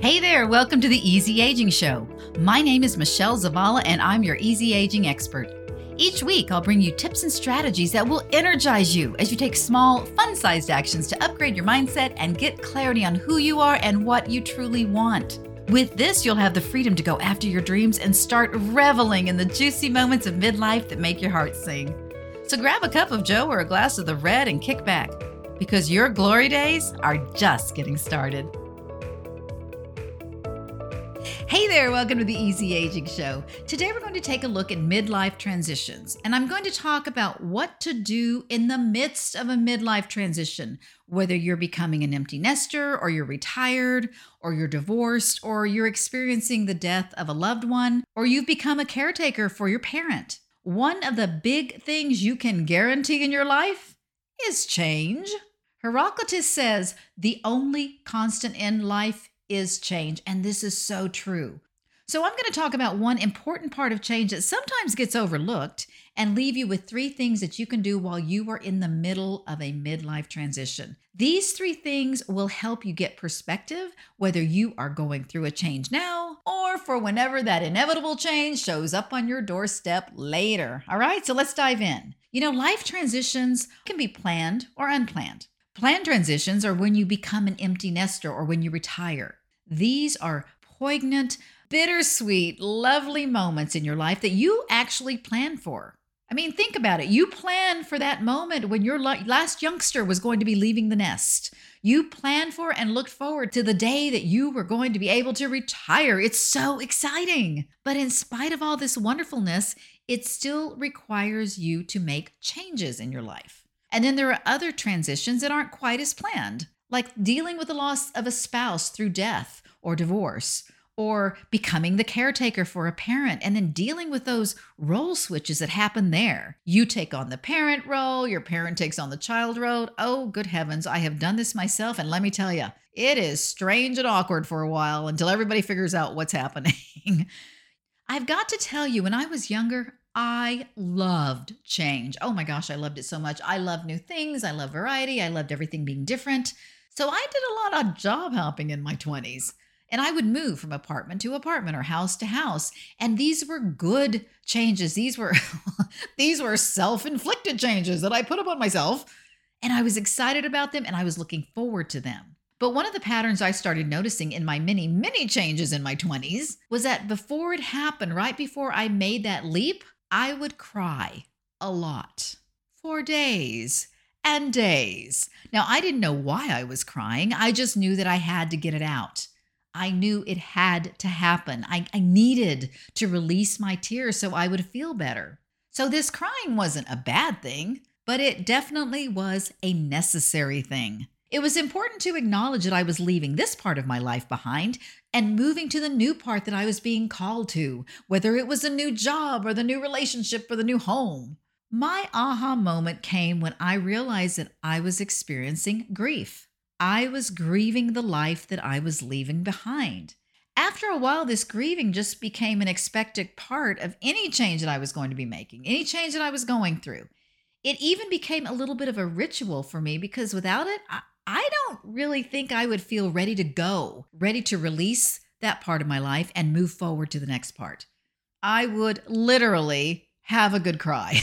Hey there, welcome to the Easy Aging Show. My name is Michelle Zavala, and I'm your easy aging expert. Each week, I'll bring you tips and strategies that will energize you as you take small, fun sized actions to upgrade your mindset and get clarity on who you are and what you truly want. With this, you'll have the freedom to go after your dreams and start reveling in the juicy moments of midlife that make your heart sing. So grab a cup of Joe or a glass of the red and kick back, because your glory days are just getting started. Hey there, welcome to the Easy Aging Show. Today we're going to take a look at midlife transitions, and I'm going to talk about what to do in the midst of a midlife transition, whether you're becoming an empty nester, or you're retired, or you're divorced, or you're experiencing the death of a loved one, or you've become a caretaker for your parent. One of the big things you can guarantee in your life is change. Heraclitus says the only constant in life is change. And this is so true. So, I'm going to talk about one important part of change that sometimes gets overlooked and leave you with three things that you can do while you are in the middle of a midlife transition. These three things will help you get perspective, whether you are going through a change now or for whenever that inevitable change shows up on your doorstep later. All right, so let's dive in. You know, life transitions can be planned or unplanned. Planned transitions are when you become an empty nester or when you retire. These are poignant, bittersweet, lovely moments in your life that you actually plan for. I mean, think about it. You plan for that moment when your last youngster was going to be leaving the nest. You planned for and looked forward to the day that you were going to be able to retire. It's so exciting. But in spite of all this wonderfulness, it still requires you to make changes in your life. And then there are other transitions that aren't quite as planned like dealing with the loss of a spouse through death or divorce, or becoming the caretaker for a parent and then dealing with those role switches that happen there. You take on the parent role, your parent takes on the child role. Oh, good heavens, I have done this myself. And let me tell you, it is strange and awkward for a while until everybody figures out what's happening. I've got to tell you, when I was younger, I loved change. Oh my gosh, I loved it so much. I love new things. I love variety. I loved everything being different. So I did a lot of job hopping in my 20s. And I would move from apartment to apartment or house to house. And these were good changes. These were these were self-inflicted changes that I put upon myself. And I was excited about them and I was looking forward to them. But one of the patterns I started noticing in my many, many changes in my 20s was that before it happened, right before I made that leap, I would cry a lot for days and days. Now, I didn't know why I was crying. I just knew that I had to get it out. I knew it had to happen. I, I, needed to release my tears so I would feel better. So, this crying wasn't a bad thing, but it definitely was a necessary thing. It was important to acknowledge that I was leaving this part of my life behind and moving to the new part that I was being called to, whether it was a new job or the new relationship or the new home. My aha moment came when I realized that I was experiencing grief. I was grieving the life that I was leaving behind. After a while, this grieving just became an expected part of any change that I was going to be making, any change that I was going through. It even became a little bit of a ritual for me because without it, I, I don't really think I would feel ready to go, ready to release that part of my life and move forward to the next part. I would literally have a good cry.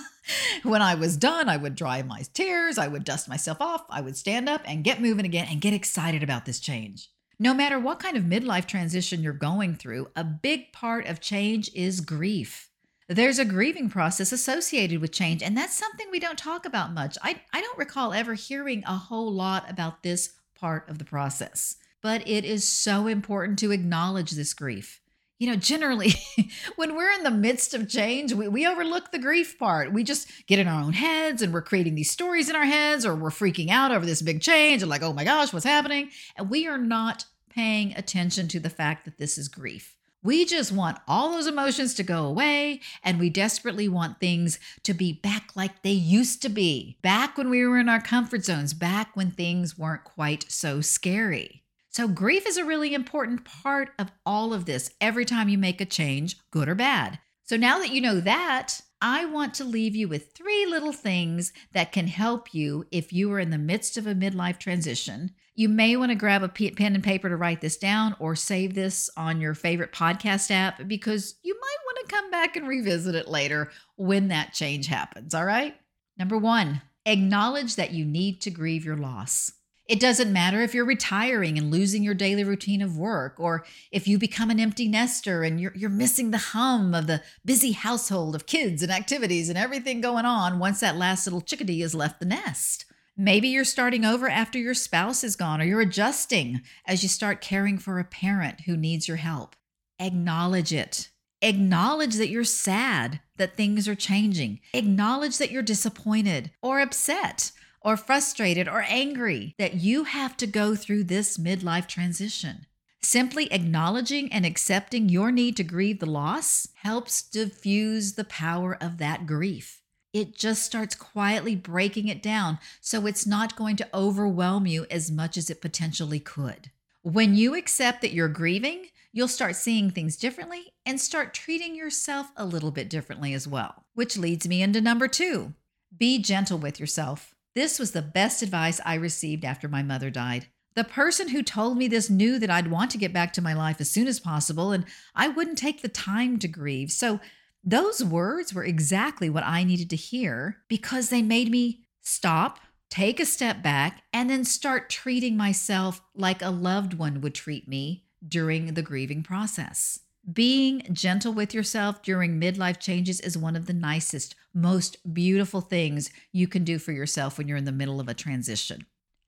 when I was done, I would dry my tears, I would dust myself off, I would stand up and get moving again and get excited about this change. No matter what kind of midlife transition you're going through, a big part of change is grief. There's a grieving process associated with change, and that's something we don't talk about much. I, I don't recall ever hearing a whole lot about this part of the process, but it is so important to acknowledge this grief you know, generally, when we're in the midst of change, we, we overlook the grief part. We just get in our own heads and we're creating these stories in our heads, or we're freaking out over this big change and like, oh my gosh, what's happening? And we are not paying attention to the fact that this is grief. We just want all those emotions to go away, and we desperately want things to be back like they used to be, back when we were in our comfort zones, back when things weren't quite so scary. So, grief is a really important part of all of this every time you make a change, good or bad. So, now that you know that, I want to leave you with three little things that can help you if you are in the midst of a midlife transition. You may want to grab a pen and paper to write this down or save this on your favorite podcast app because you might want to come back and revisit it later when that change happens. All right. Number one, acknowledge that you need to grieve your loss. It doesn't matter if you're retiring and losing your daily routine of work, or if you become an empty nester and you're, you're missing the hum of the busy household of kids and activities and everything going on once that last little chickadee has left the nest. Maybe you're starting over after your spouse is gone, or you're adjusting as you start caring for a parent who needs your help. Acknowledge it. Acknowledge that you're sad that things are changing. Acknowledge that you're disappointed or upset or frustrated or angry that you have to go through this midlife transition. Simply acknowledging and accepting your need to grieve the loss helps diffuse the power of that grief. It just starts quietly breaking it down so it's not going to overwhelm you as much as it potentially could. When you accept that you're grieving, you'll start seeing things differently and start treating yourself a little bit differently as well. Which leads me into number two be gentle with yourself. This was the best advice I received after my mother died. The person who told me this knew that I'd want to get back to my life as soon as possible, and I wouldn't take the time to grieve. So, those words were exactly what I needed to hear because they made me stop, take a step back, and then start treating myself like a loved one would treat me during the grieving process. Being gentle with yourself during midlife changes is one of the nicest, most beautiful things you can do for yourself when you're in the middle of a transition.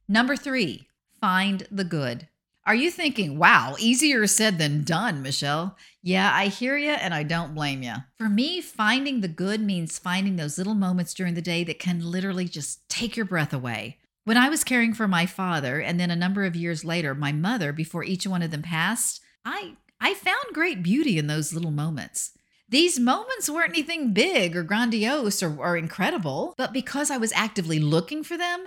Number three, find the good. Are you thinking, wow, easier said than done, Michelle? Yeah, I hear you and I don't blame you. For me, finding the good means finding those little moments during the day that can literally just take your breath away. When I was caring for my father, and then a number of years later, my mother, before each one of them passed, I I found great beauty in those little moments. These moments weren't anything big or grandiose or, or, incredible, but because I was actively looking for them,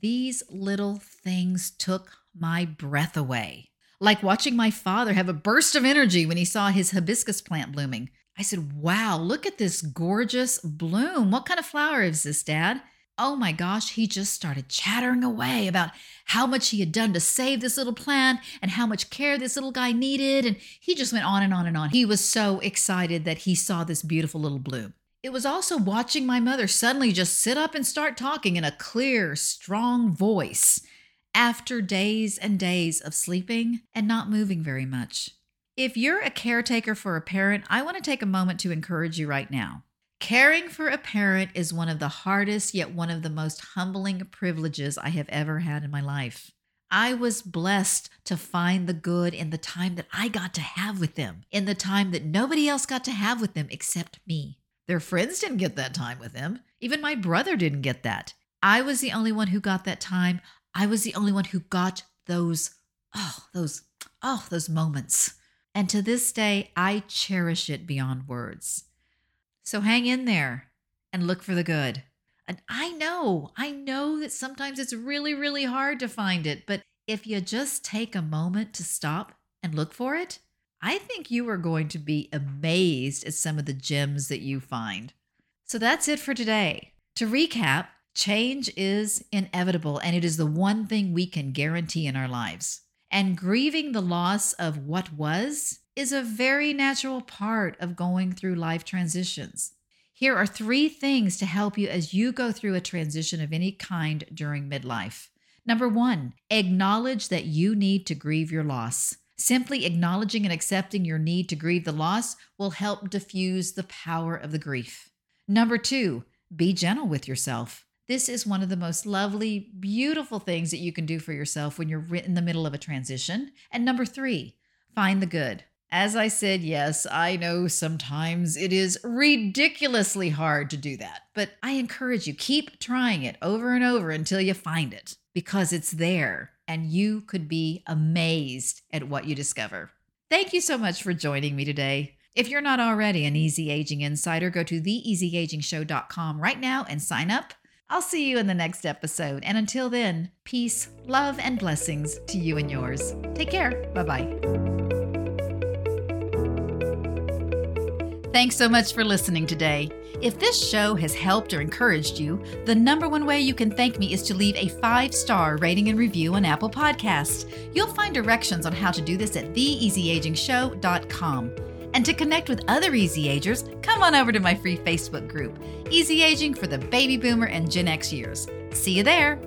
these little things took my breath away. Like watching my father have a burst of energy when he saw his hibiscus plant blooming. I said, Wow, look at this gorgeous bloom. What kind of flower is this, Dad? Oh my gosh, he just started chattering away about how much he had done to save this little plant and how much care this little guy needed. And he just went on and on and on. He was so excited that he saw this beautiful little bloom. It was also watching my mother suddenly just sit up and start talking in a clear, strong voice after days and days of sleeping and not moving very much. If you're a caretaker for a parent, I want to take a moment to encourage you right now. Caring for a parent is one of the hardest, yet one of the most humbling privileges I have ever had in my life. I was blessed to find the good in the time that I got to have with them, in the time that nobody else got to have with them except me. Their friends didn't get that time with them. Even my brother didn't get that. I was the only one who got that time. I was the only one who got those, oh, those, oh, those moments. And to this day, I cherish it beyond words. So hang in there and look for the good. And I know, I know that sometimes it's really, really hard to find it, but if you just take a moment to stop and look for it, I think you are going to be amazed at some of the gems that you find. So that's it for today. To recap, change is inevitable and it is the one thing we can guarantee in our lives. And grieving the loss of what was is a very natural part of going through life transitions. Here are three things to help you as you go through a transition of any kind during midlife. Number one, acknowledge that you need to grieve your loss. Simply acknowledging and accepting your need to grieve the loss will help diffuse the power of the grief. Number two, be gentle with yourself. This is one of the most lovely, beautiful things that you can do for yourself when you're in the middle of a transition. And number three, find the good. As I said, yes, I know sometimes it is ridiculously hard to do that, but I encourage you, keep trying it over and over until you find it because it's there and you could be amazed at what you discover. Thank you so much for joining me today. If you're not already an Easy Aging Insider, go to theeasyagingshow.com right now and sign up. I'll see you in the next episode. And until then, peace, love, and blessings to you and yours. Take care. Bye bye. Thanks so much for listening today. If this show has helped or encouraged you, the number one way you can thank me is to leave a five star rating and review on Apple Podcasts. You'll find directions on how to do this at theeasyagingshow.com. And to connect with other Easy Agers, come on over to my free Facebook group, Easy Aging for the Baby Boomer and Gen X years. See you there.